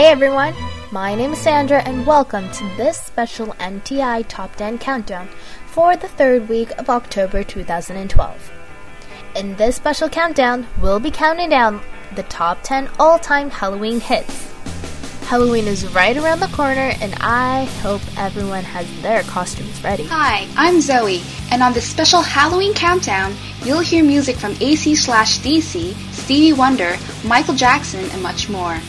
Hey everyone, my name is Sandra and welcome to this special MTI Top 10 Countdown for the third week of October 2012. In this special countdown, we'll be counting down the top 10 all time Halloween hits. Halloween is right around the corner, and I hope everyone has their costumes ready. Hi, I'm Zoe, and on this special Halloween countdown, you'll hear music from AC slash DC, Stevie Wonder, Michael Jackson, and much more.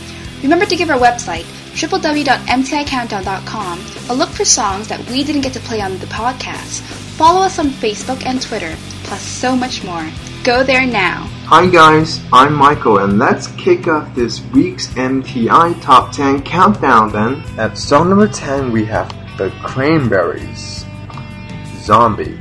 Remember to give our website, www.mticountdown.com, a look for songs that we didn't get to play on the podcast. Follow us on Facebook and Twitter, plus so much more. Go there now. Hi guys, I'm Michael and let's kick off this week's MTI Top 10 Countdown then. At song number 10 we have The Cranberries, Zombie.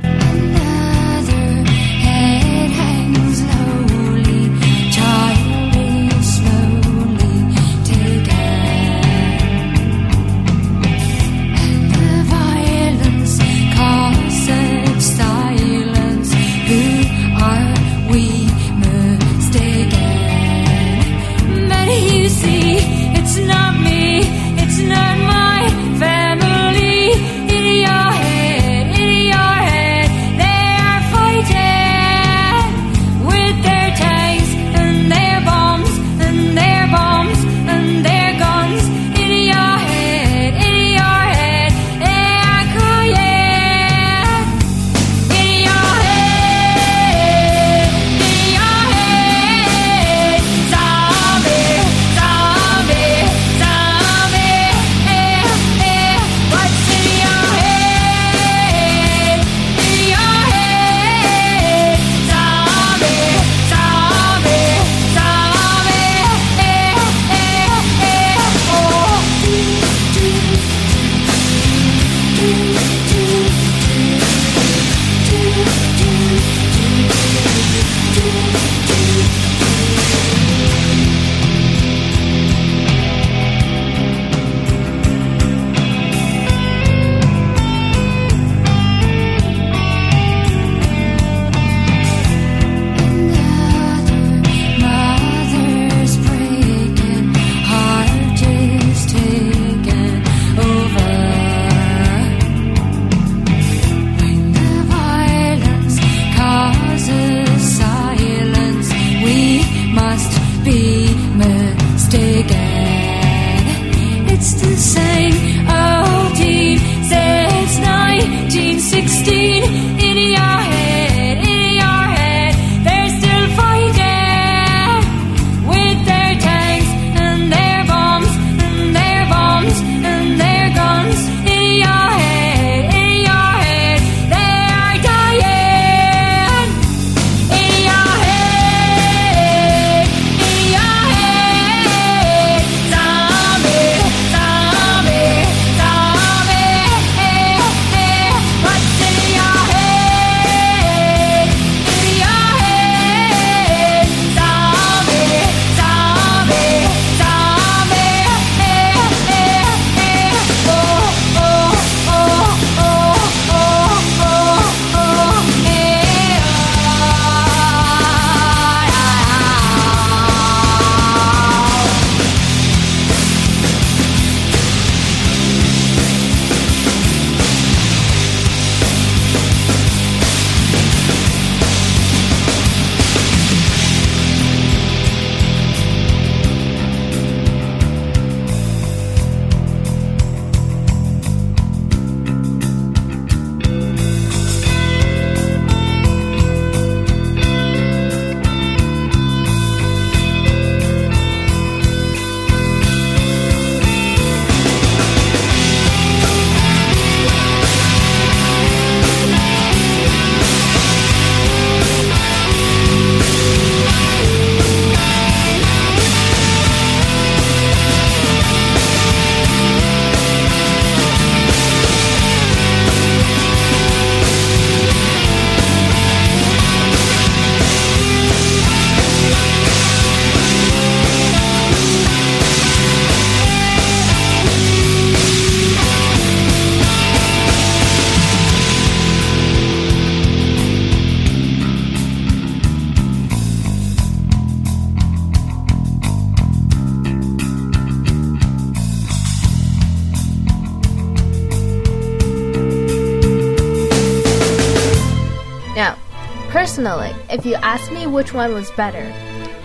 Personally, if you ask me which one was better,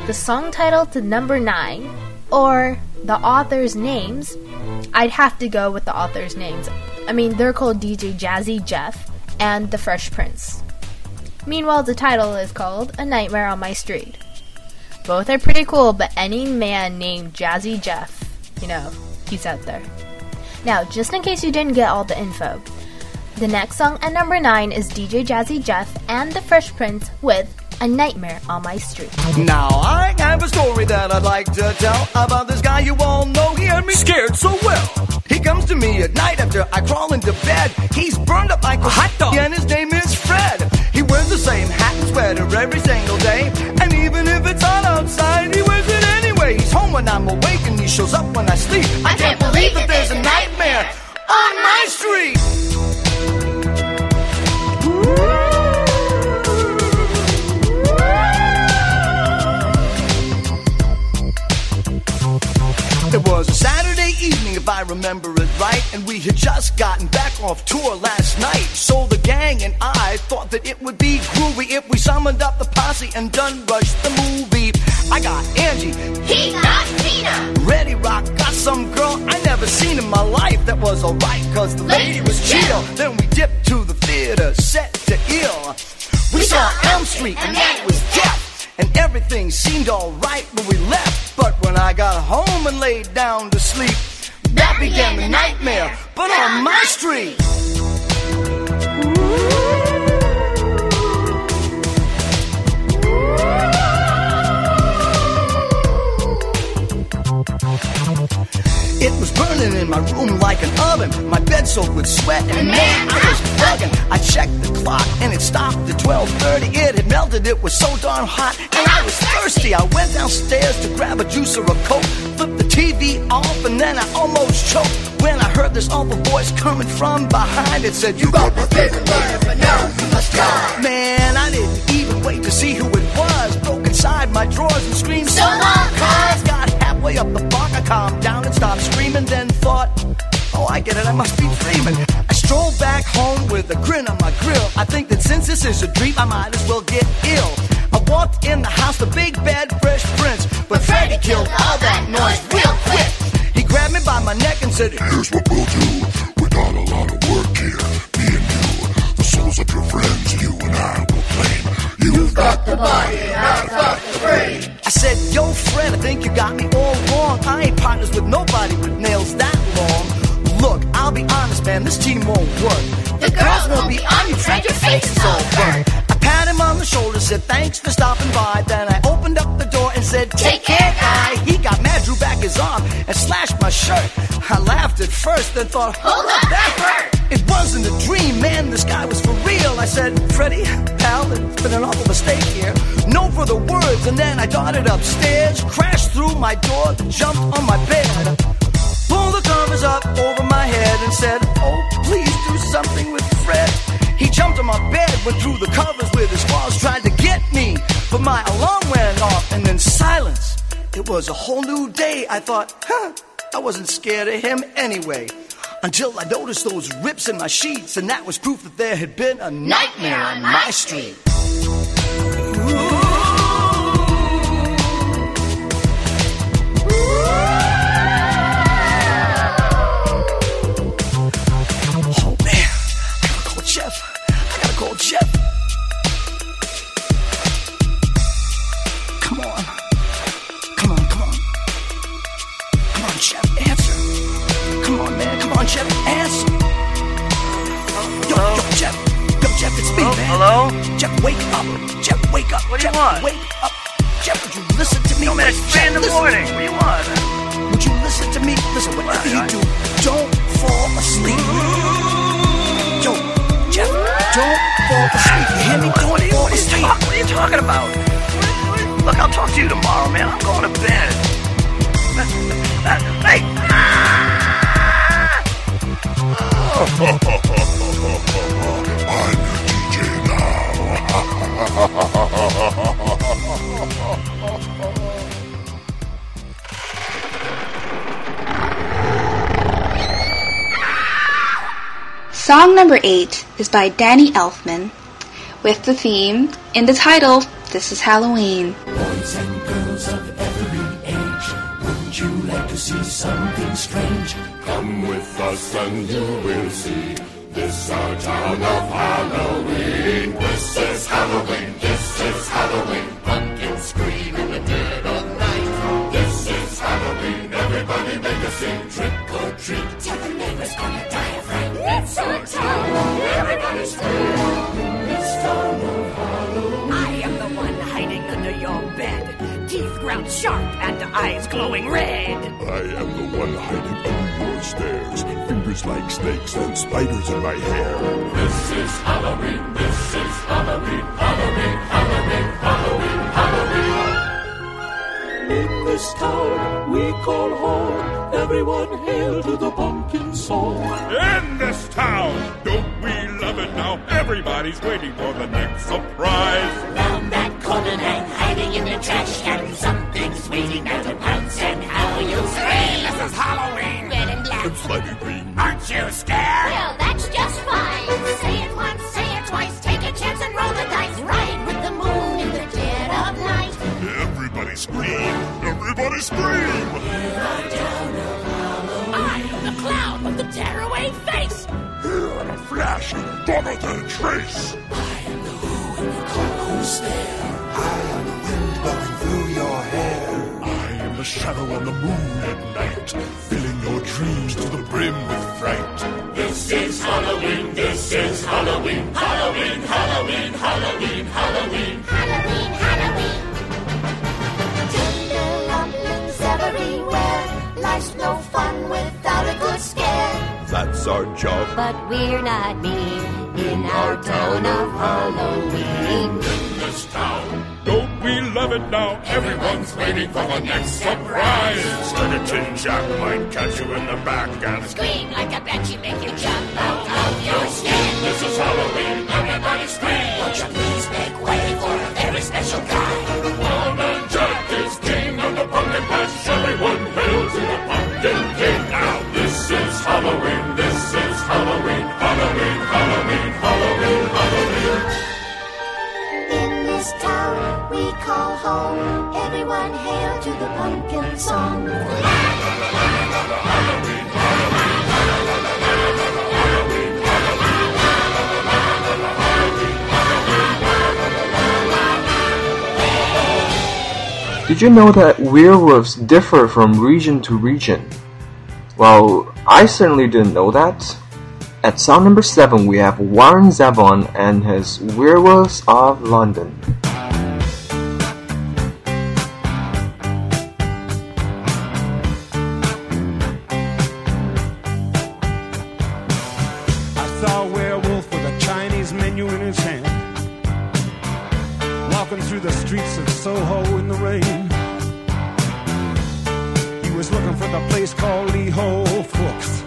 the song title to number 9 or the author's names, I'd have to go with the author's names. I mean, they're called DJ Jazzy Jeff and The Fresh Prince. Meanwhile, the title is called A Nightmare on My Street. Both are pretty cool, but any man named Jazzy Jeff, you know, he's out there. Now, just in case you didn't get all the info, the next song at number 9 is DJ Jazzy Jeff and The Fresh Prince with A Nightmare on My Street. Now I have a story that I'd like to tell about this guy you all know. He had me scared so well. He comes to me at night after I crawl into bed. He's burned up like a hot dog, and his name is Fred. He wears the same hat and sweater every single day, and even if it's hot outside, he wears it anyway. He's home when I'm awake, and he shows up when I sleep. I can't believe that there's a nightmare on my street. Remember it right, and we had just gotten back off tour last night. So the gang and I thought that it would be groovy if we summoned up the posse and done rushed the movie. I got Angie, He got Tina. Ready Rock, got some girl I never seen in my life that was alright, cause the lady was chill. Then we dipped to the theater, set to ill. We saw Elm Street, and that was death. And everything seemed alright when we left. But when I got home and laid down to sleep, that began the nightmare, but on my street. It was burning in my room like an oven. My bed soaked with sweat, and man, I was bugging. I checked the clock, and it stopped at 12:30. It had melted. It was so darn hot, and I was thirsty. I went downstairs to grab a juice or a coke, TV off, and then I almost choked when I heard this awful voice coming from behind. It said, "You got favorite letter, but now you must die." Man, I didn't even wait to see who it was. Broke inside my drawers and screamed, "So long, cuz!" Got halfway up the block, I calmed down and stopped screaming, then thought, oh, I get it, I must be dreaming. I strolled back home with a grin on my grill. I think that since this is a dream, I might as well get said, Here's what we'll darted upstairs, crashed through my door, jumped on my bed, pulled the covers up over my head, and said, Oh, please do something with Fred. He jumped on my bed, went through the covers with his claws, tried to get me, but my alarm went off, and then silence. It was a whole new day. I thought, huh, I wasn't scared of him anyway. Until I noticed those rips in my sheets, and that was proof that there had been a nightmare on my street. Hello? Jeff, wake up. Jeff, wake up. What do you want? Wake up. Jeff, would you listen to me? No, man, it's Jeff, three in the morning. What do you want? Would you listen to me? Listen, whatever you I- do, don't fall asleep. Yo, Jeff, don't fall asleep. You hear me? Don't What fall what you, asleep. talk, what are you talking about? Look, I'll talk to you tomorrow, man. I'm going to bed. Hey! I'm ah! Song number eight is by Danny Elfman with the theme in the title, This is Halloween. Boys and girls of every age, wouldn't you like to see something strange? Come with us and you will see. This our town of Halloween. This is Halloween. This is Halloween. Pumpkins scream in the dead of night. This is Halloween. Everybody make a scene. Trick or treat. Tell the neighbors on your diaphragm. It's our town. Everybody scream. This town of Halloween. I am the one hiding under your bed. Teeth ground sharp and eyes glowing red. I am the one hiding under your stairs. Fingers like snakes and spiders in my hair. This is Halloween. This is Halloween. Halloween. Halloween. Halloween. Halloween. In this town we call home. Everyone hail to the pumpkin song. In this town, don't we love it now? Everybody's waiting for the next surprise. Round that corner hang hiding in the trash can. Something's waiting now in a flash, gone than a trace. I am the who and we call who's there. I am the wind blowing through your hair. I am the shadow on the moon at night, filling your dreams to the brim with fright. This is Halloween, this is Halloween, Halloween, Halloween, Halloween, Halloween. Halloween, Halloween. Tender rumblings everywhere. Life's no fun without a good scare. That's our job. But we're not mean in our town of Halloween. In this town, Don't we love it now? Everyone's waiting for the next surprise. Skeleton Jack might catch you in the back and Scream like a bat. You make you jump out of your skin. This is Halloween, everybody scream. Won't you please make way for a very special guy? One man Jack is king of the pumpkin patch. Everyone hail to the pumpkin Halloween, this is Halloween, Halloween, Halloween, Halloween, Halloween. In this town we call home. Everyone hail to the pumpkin song. Did you know that werewolves differ from region to region? Well, I certainly didn't know that. At song number 7, we have Warren Zevon and his Werewolves of London. Looking for the place called Lee Ho Fooks.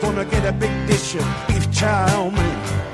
Gonna get a big dish of beef chow mein.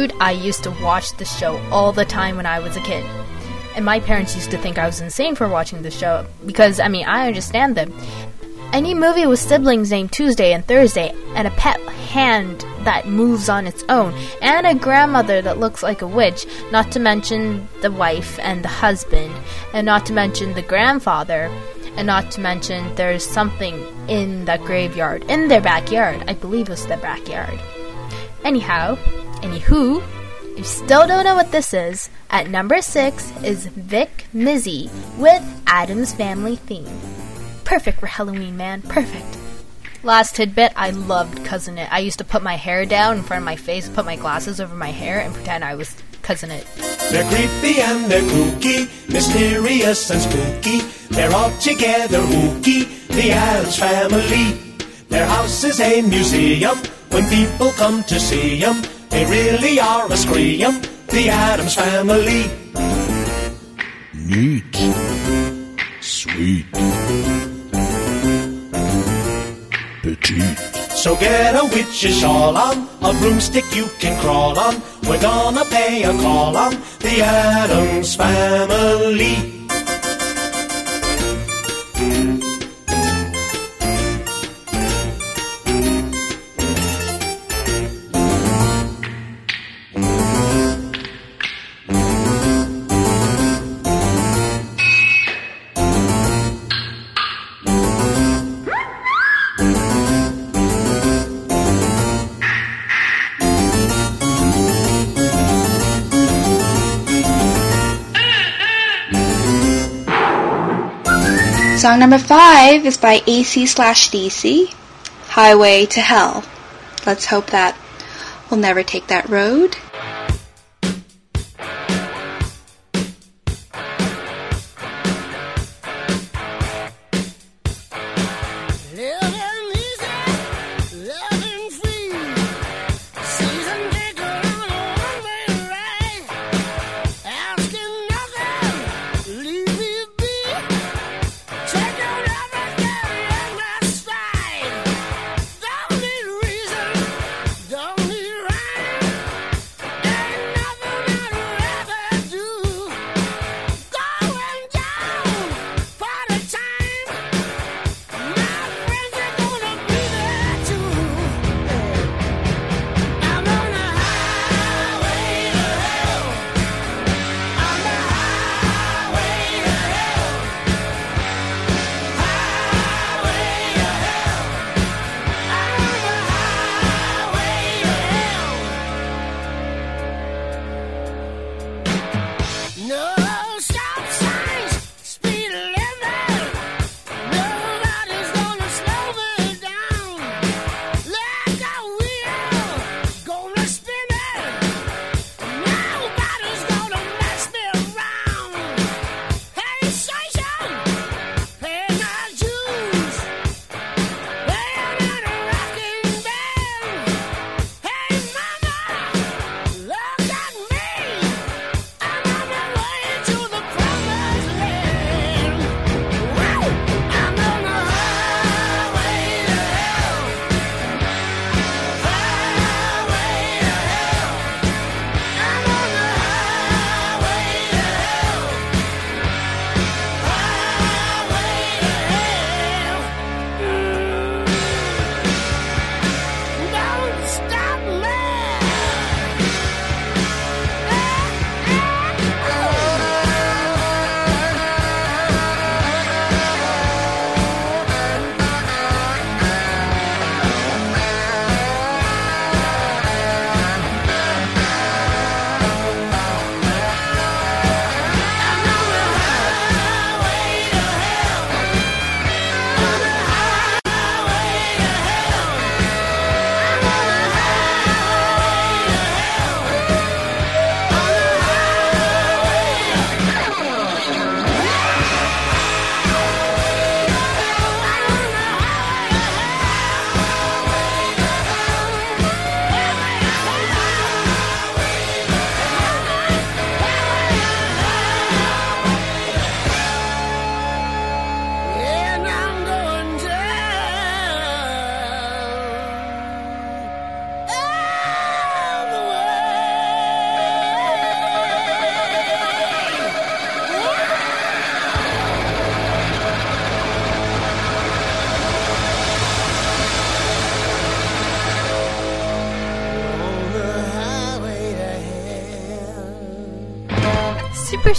Dude, I used to watch the show all the time when I was a kid. And my parents used to think I was insane for watching the show because, I mean, I understand them. Any movie with siblings named Tuesday and Thursday, and a pet hand that moves on its own, and a grandmother that looks like a witch, not to mention the wife and the husband, and not to mention the grandfather, and not to mention there's something in that graveyard, in their backyard. I believe it was their backyard. Anyhow, anywho, if you still don't know what this is, at number six is Vic Mizzy with Addams Family Theme. Perfect for Halloween, man. Perfect. Last tidbit, I loved Cousin It. I used to put my hair down in front of my face, put my glasses over my hair, and pretend I was Cousin It. They're creepy and they're kooky, mysterious and spooky. They're all together ooky, the Addams family. Their house is a museum. When people come to see see 'em, they really are a scream. The Addams family. Neat. Sweet. Petite. So get a witch's shawl on, a broomstick you can crawl on. We're gonna pay a call on the Addams family. Song number five is by AC slash DC, Highway to Hell. Let's hope that we'll never take that road.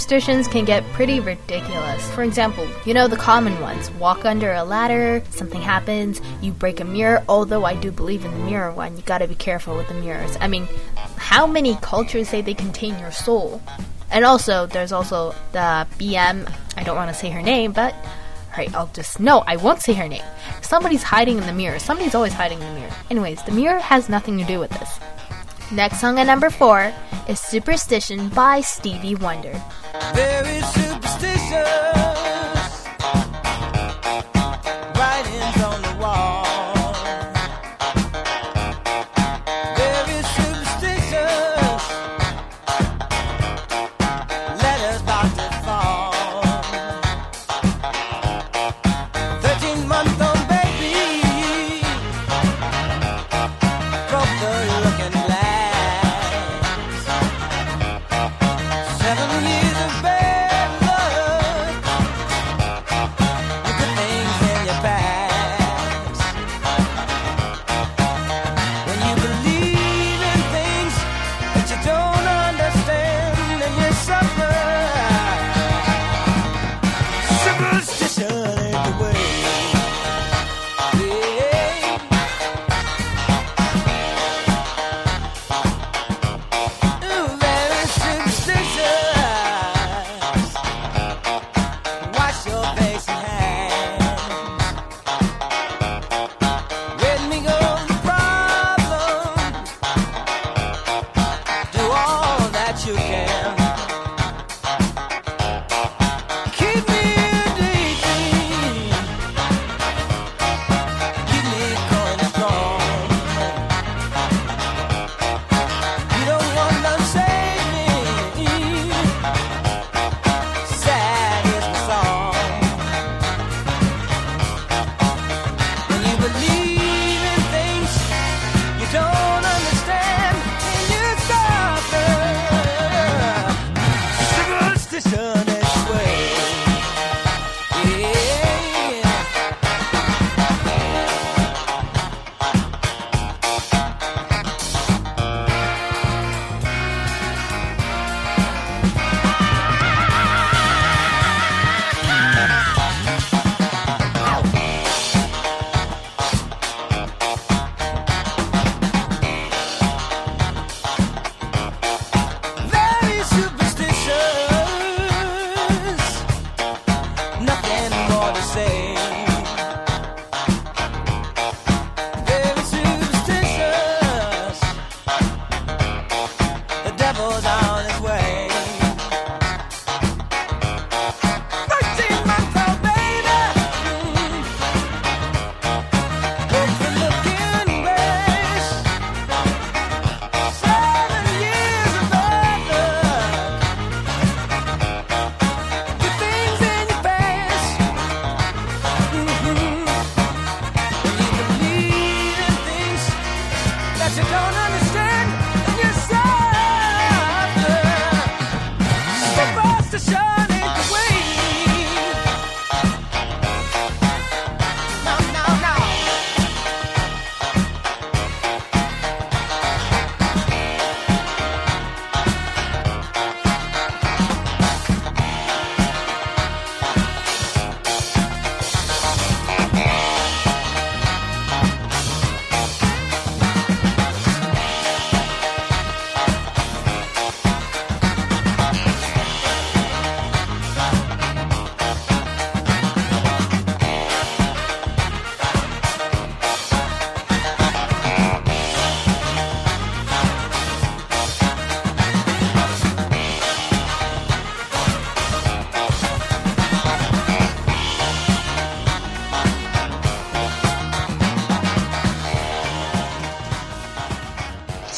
Superstitions can get pretty ridiculous. For example, you know the common ones walk under a ladder, something happens, you break a mirror. Although I do believe in the mirror one, you gotta be careful with the mirrors. I mean, how many cultures say they contain your soul? And also, there's also the BM, I don't want to say her name, but Alright, I'll just. No, I won't say her name. Somebody's hiding in the mirror. Somebody's always hiding in the mirror. Anyways, the mirror has nothing to do with this. Next song at number four is Superstition by Stevie Wonder. Very superstitious.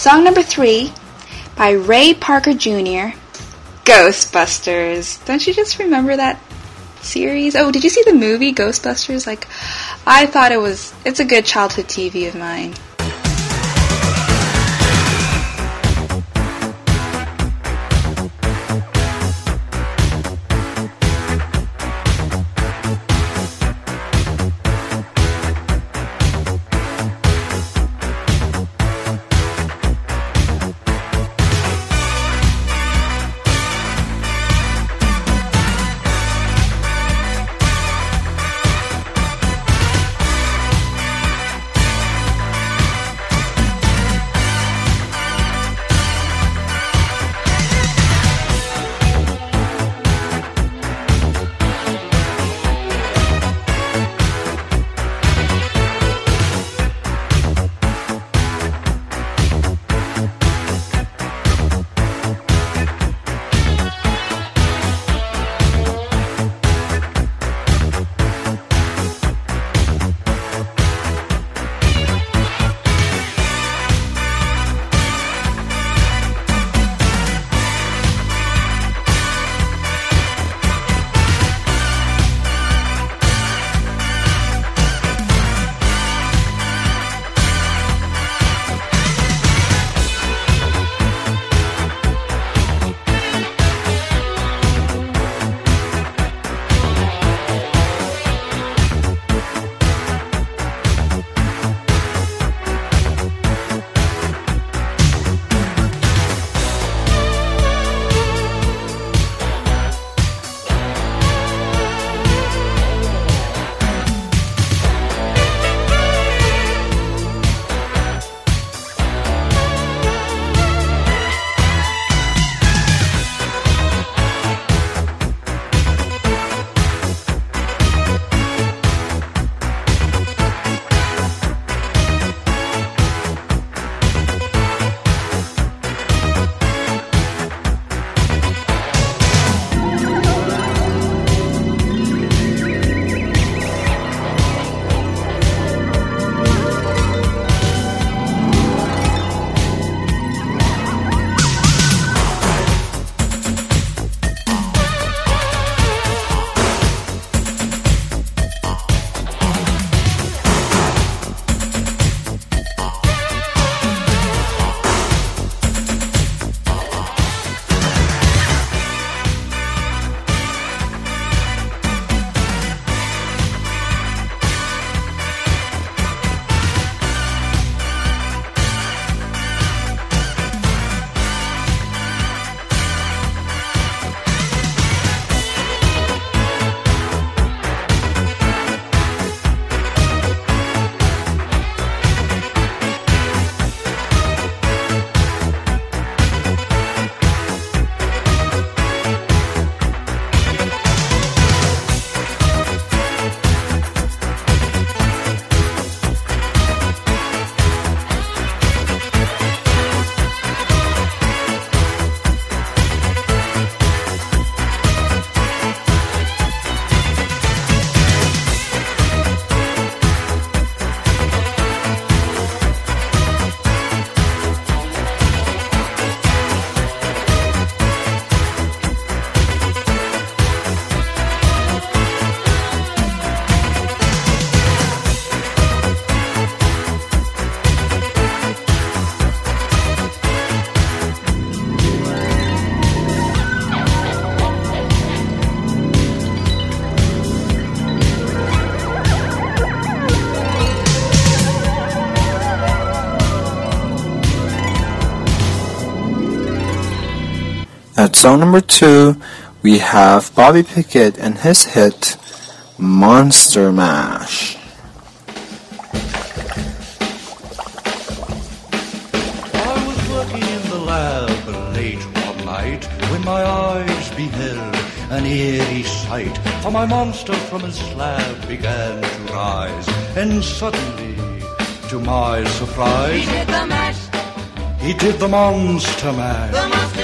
Song number three by Ray Parker Jr. Ghostbusters. Don't you just remember that series? Oh, did you see the movie Ghostbusters? Like, I thought it was. It's a good childhood TV of mine. Song number two, we have Bobby Pickett and his hit Monster Mash. I was working in the lab late one night when my eyes beheld an eerie sight. For my monster from his slab began to rise, and suddenly, to my surprise, He did the mash, he did the monster mash. the monster mash.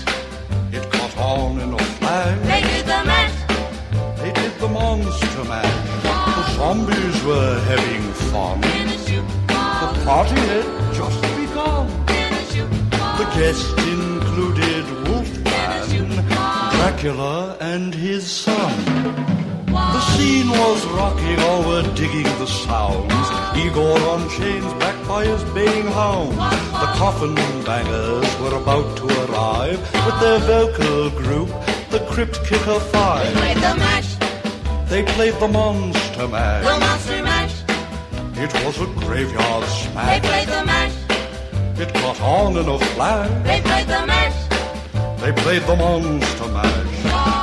On in a flash. they did the mash. They did the monster mash. The zombies were having fun. The party had just begun. The guests included Wolfman, Dracula, and his son. The scene was rocking, all were digging the sounds. Igor on chains, backed by his baying hounds. The coffin bangers were about to arrive with their vocal group, the Crypt Kicker Five. They Played the mash, They played the monster mash. the monster mash. It was a graveyard smash. They played the mash, It caught on in a flash. they played the mash. They played the monster mash.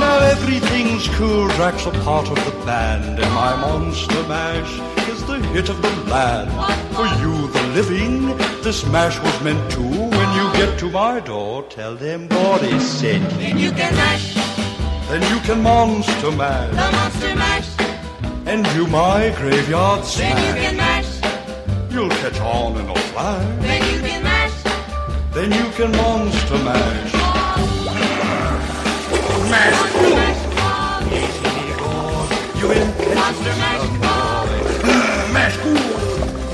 Now everything's cool. Drac's a part of the band, and my monster mash is the hit of the land. For you, the living, this mash was meant to. When you get to my door, tell them Boris sent you. Then you can mash, Then you can monster mash, the monster mash. and you my graveyard smash. Then you can mash, You'll catch on in a flash. then you can mash. Then you can monster mash. You in Monster mash, mash.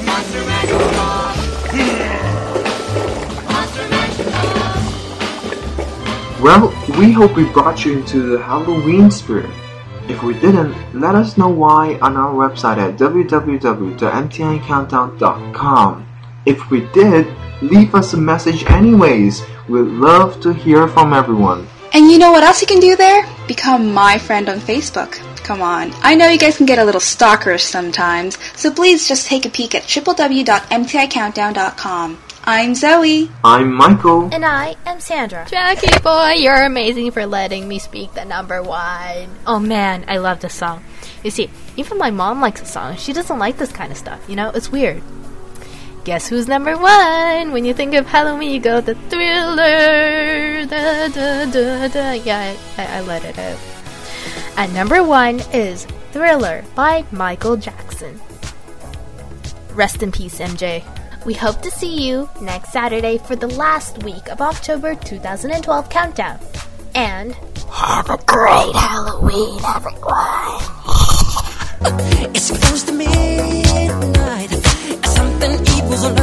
monster mash. Well, we hope we brought you into the Halloween spirit. If we didn't, let us know why on our website at www.mticountdown.com. If we did, leave us a message anyways. We'd love to hear from everyone. And you know what else you can do there? Become my friend on Facebook. Come on. I know you guys can get a little stalkerish sometimes, so please just take a peek at www.mticountdown.com. I'm Zoe. I'm Michael. And I am Sandra. Jackie boy, you're amazing for letting me speak the number one. Oh man, I love this song. You see, even my mom likes the song. She doesn't like this kind of stuff, you know? It's weird. Guess who's number one? When you think of Halloween, you go the thriller. Da, da, da, da. Yeah, I, I, I let it out. At number one is Thriller by Michael Jackson. Rest in peace, MJ. We hope to see you next Saturday for the last week of October 2012 countdown. And have a great Halloween. Have a great. It's close to midnight. Something evil's lurking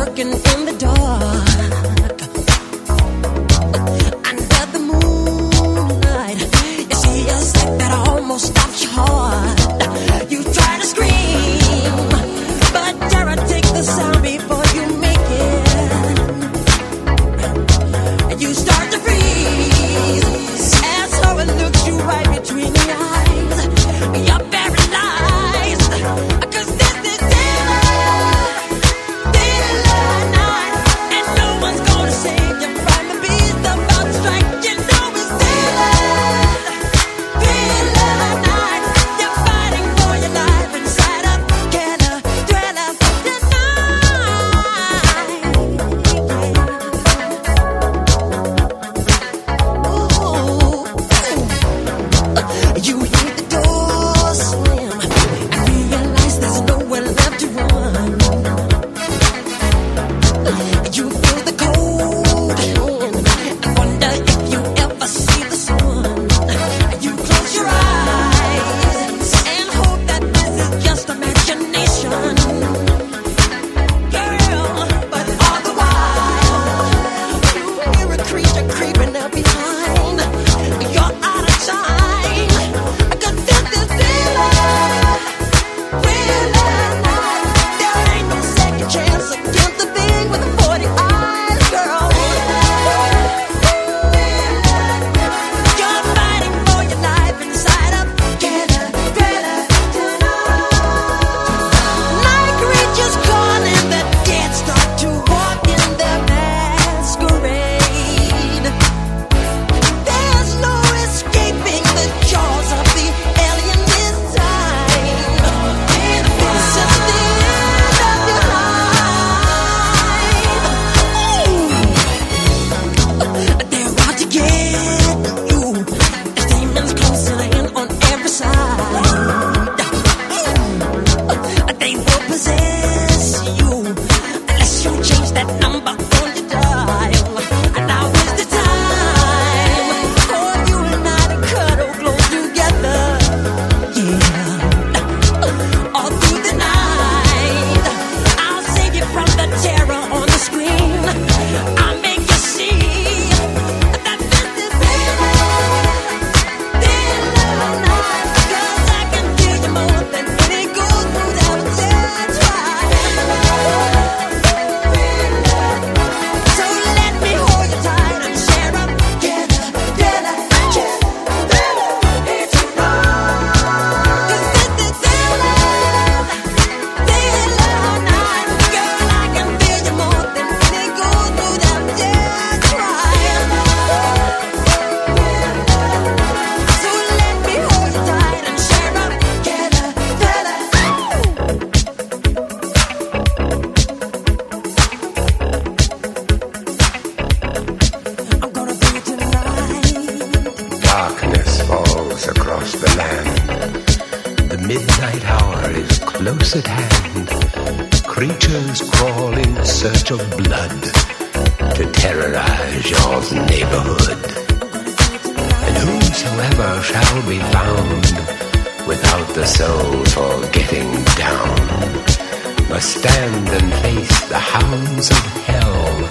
must stand and face the hounds of hell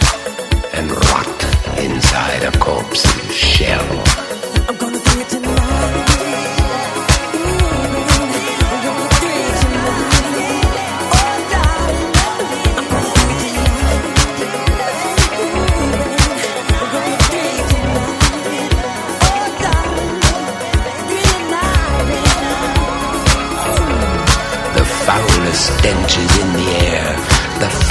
and rot inside a corpse's shell. I'm gonna bring it to.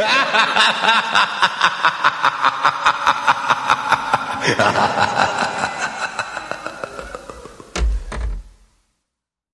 Ha ha ha.